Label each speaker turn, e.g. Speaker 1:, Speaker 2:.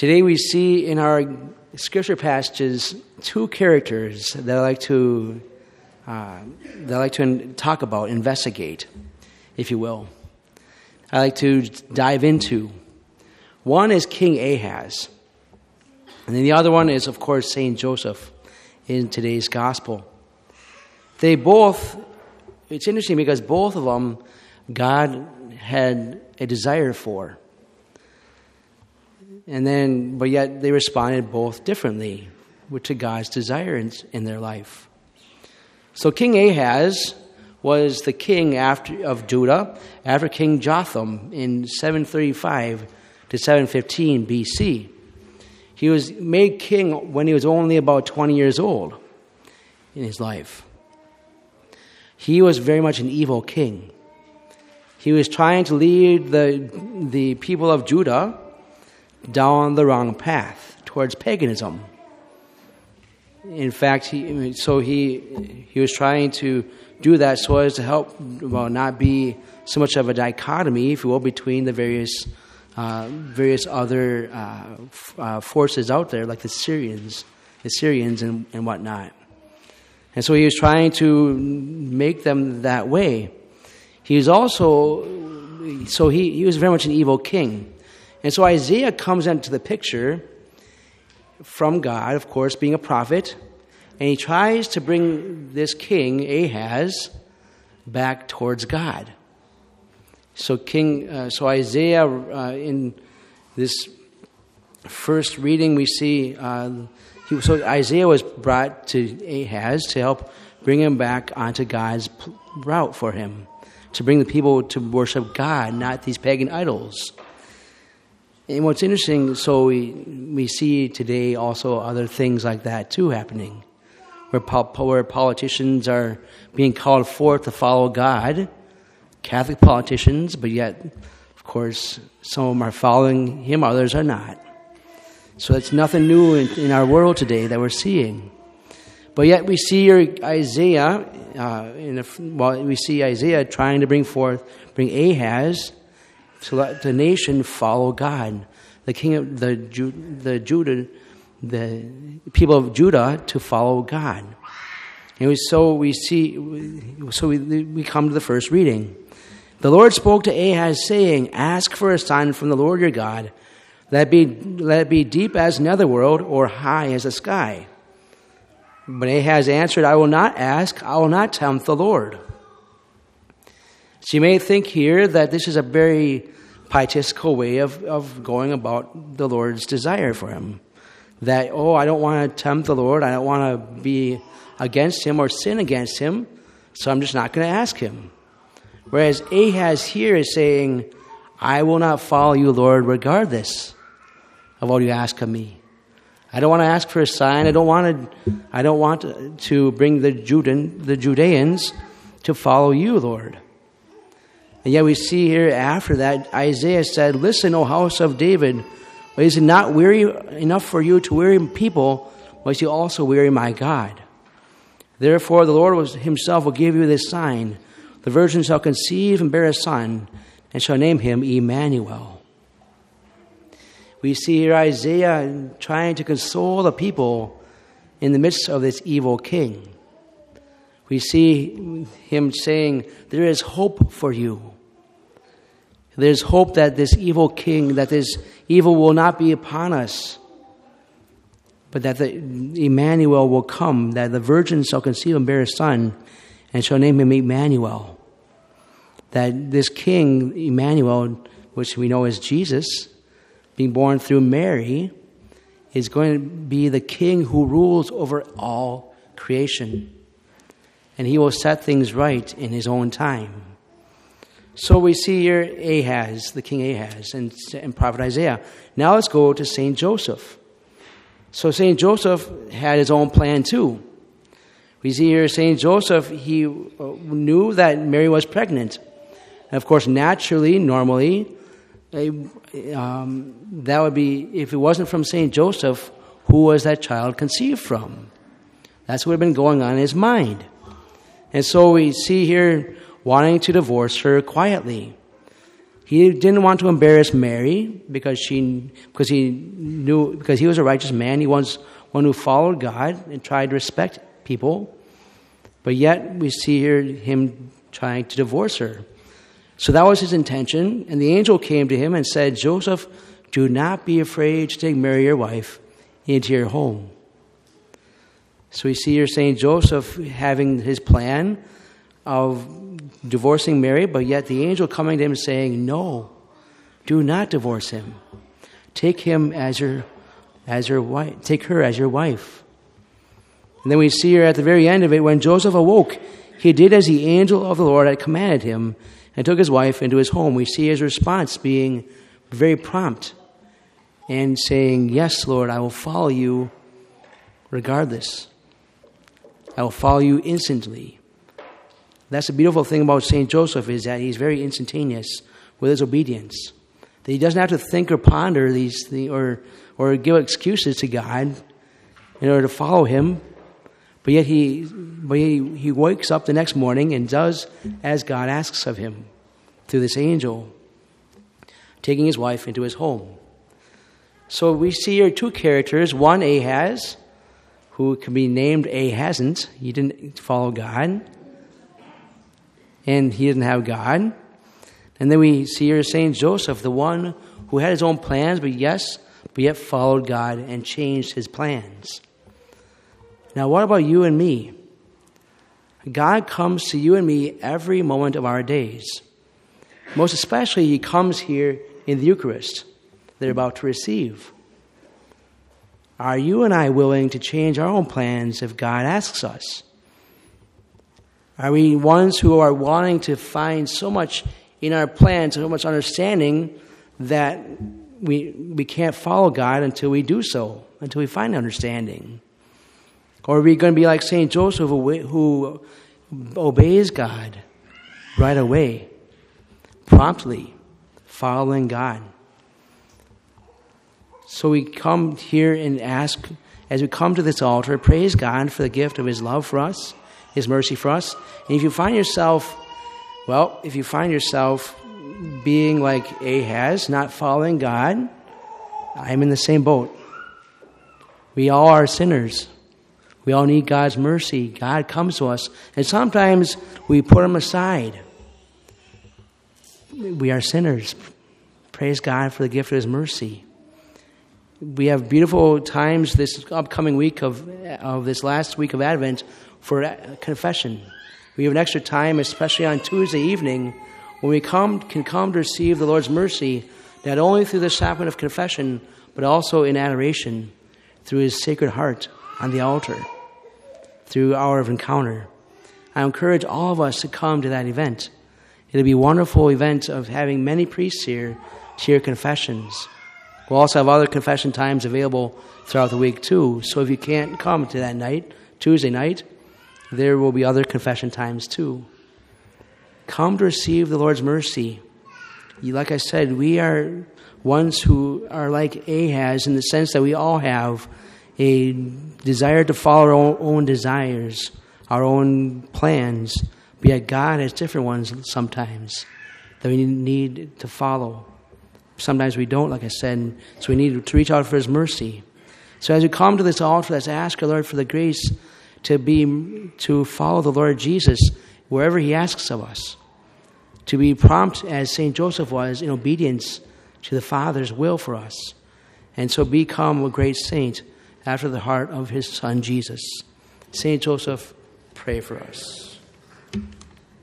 Speaker 1: Today we see in our scripture passages two characters that I like to uh, that I like to talk about, investigate, if you will. I like to dive into. One is King Ahaz, and then the other one is, of course, Saint Joseph in today's gospel. They both. It's interesting because both of them, God had a desire for. And then, but yet they responded both differently to God's desire in, in their life. So King Ahaz was the king after, of Judah after King Jotham in 735 to 715 BC. He was made king when he was only about 20 years old in his life. He was very much an evil king. He was trying to lead the, the people of Judah down the wrong path towards paganism. In fact, he, so he, he was trying to do that so as to help well, not be so much of a dichotomy, if you will, between the various, uh, various other uh, uh, forces out there, like the Syrians, the Syrians and, and whatnot. And so he was trying to make them that way. He was also, so he, he was very much an evil king. And so Isaiah comes into the picture from God, of course, being a prophet, and he tries to bring this king, Ahaz, back towards God. So, King, uh, so Isaiah, uh, in this first reading, we see, uh, he, so Isaiah was brought to Ahaz to help bring him back onto God's route for him, to bring the people to worship God, not these pagan idols. And what's interesting, so we, we see today also other things like that too happening, where, where politicians are being called forth to follow God, Catholic politicians, but yet, of course, some of them are following Him, others are not. So it's nothing new in, in our world today that we're seeing. But yet we see Isaiah, uh, in a, well, we see Isaiah trying to bring forth, bring Ahaz to let the nation follow God, the king of the the Judah, the people of Judah to follow God. And so we see, so we, we come to the first reading. The Lord spoke to Ahaz, saying, "Ask for a sign from the Lord your God. Let it be let it be deep as netherworld or high as the sky." But Ahaz answered, "I will not ask. I will not tempt the Lord." You may think here that this is a very pietistical way of, of going about the Lord's desire for him. That, oh, I don't want to tempt the Lord, I don't want to be against him or sin against him, so I'm just not going to ask him. Whereas Ahaz here is saying, I will not follow you, Lord, regardless of what you ask of me. I don't want to ask for a sign. I don't want to, I don't want to bring the Judean, the Judeans to follow you, Lord. And yet we see here after that, Isaiah said, Listen, O house of David, is it not weary enough for you to weary people? Must you also weary my God? Therefore, the Lord himself will give you this sign. The virgin shall conceive and bear a son, and shall name him Emmanuel. We see here Isaiah trying to console the people in the midst of this evil king we see him saying, There is hope for you. There's hope that this evil king, that this evil will not be upon us, but that the Emmanuel will come, that the virgin shall conceive and bear a son, and shall name him Emmanuel. That this king, Emmanuel, which we know as Jesus, being born through Mary, is going to be the king who rules over all creation and he will set things right in his own time. So we see here Ahaz, the king Ahaz, and, and prophet Isaiah. Now let's go to St. Joseph. So St. Joseph had his own plan too. We see here St. Joseph, he uh, knew that Mary was pregnant. And of course, naturally, normally, um, that would be, if it wasn't from St. Joseph, who was that child conceived from? That's what had been going on in his mind. And so we see here wanting to divorce her quietly. He didn't want to embarrass Mary because she because he knew because he was a righteous man. He was one who followed God and tried to respect people. But yet we see here him trying to divorce her. So that was his intention. And the angel came to him and said, Joseph, do not be afraid to take Mary, your wife, into your home. So we see here Saint Joseph having his plan of divorcing Mary, but yet the angel coming to him saying, No, do not divorce him. Take him as your as your wife take her as your wife. And then we see her at the very end of it when Joseph awoke, he did as the angel of the Lord had commanded him and took his wife into his home. We see his response being very prompt and saying, Yes, Lord, I will follow you regardless. I will follow you instantly. That's the beautiful thing about St. Joseph is that he's very instantaneous with his obedience. That he doesn't have to think or ponder these things or, or give excuses to God in order to follow him. But yet he, but he, he wakes up the next morning and does as God asks of him through this angel, taking his wife into his home. So we see here two characters one, Ahaz, who can be named Ahazant. He didn't follow God and he didn't have God. And then we see here Saint Joseph, the one who had his own plans, but yes, but yet followed God and changed his plans. Now, what about you and me? God comes to you and me every moment of our days. Most especially, He comes here in the Eucharist they're about to receive. Are you and I willing to change our own plans if God asks us? Are we ones who are wanting to find so much in our plans, so much understanding that we, we can't follow God until we do so, until we find understanding? Or are we going to be like St. Joseph who, who obeys God right away, promptly, following God? So we come here and ask, as we come to this altar, praise God for the gift of His love for us his mercy for us. And if you find yourself, well, if you find yourself being like Ahaz, not following God, I'm in the same boat. We all are sinners. We all need God's mercy. God comes to us, and sometimes we put him aside. We are sinners. Praise God for the gift of his mercy. We have beautiful times this upcoming week of, of this last week of Advent for confession. We have an extra time, especially on Tuesday evening, when we come, can come to receive the Lord's mercy, not only through the sacrament of confession, but also in adoration through His sacred heart on the altar, through hour of encounter. I encourage all of us to come to that event. It'll be a wonderful event of having many priests here to hear confessions. We'll also have other confession times available throughout the week too. So if you can't come to that night, Tuesday night, there will be other confession times too. Come to receive the Lord's mercy. Like I said, we are ones who are like Ahaz in the sense that we all have a desire to follow our own, own desires, our own plans, but yet God has different ones sometimes that we need to follow. Sometimes we don't, like I said, so we need to reach out for His mercy. So as we come to this altar, let's ask our Lord for the grace to be to follow the Lord Jesus wherever he asks of us. To be prompt as Saint Joseph was in obedience to the Father's will for us. And so become a great saint after the heart of his son Jesus. Saint Joseph, pray for us.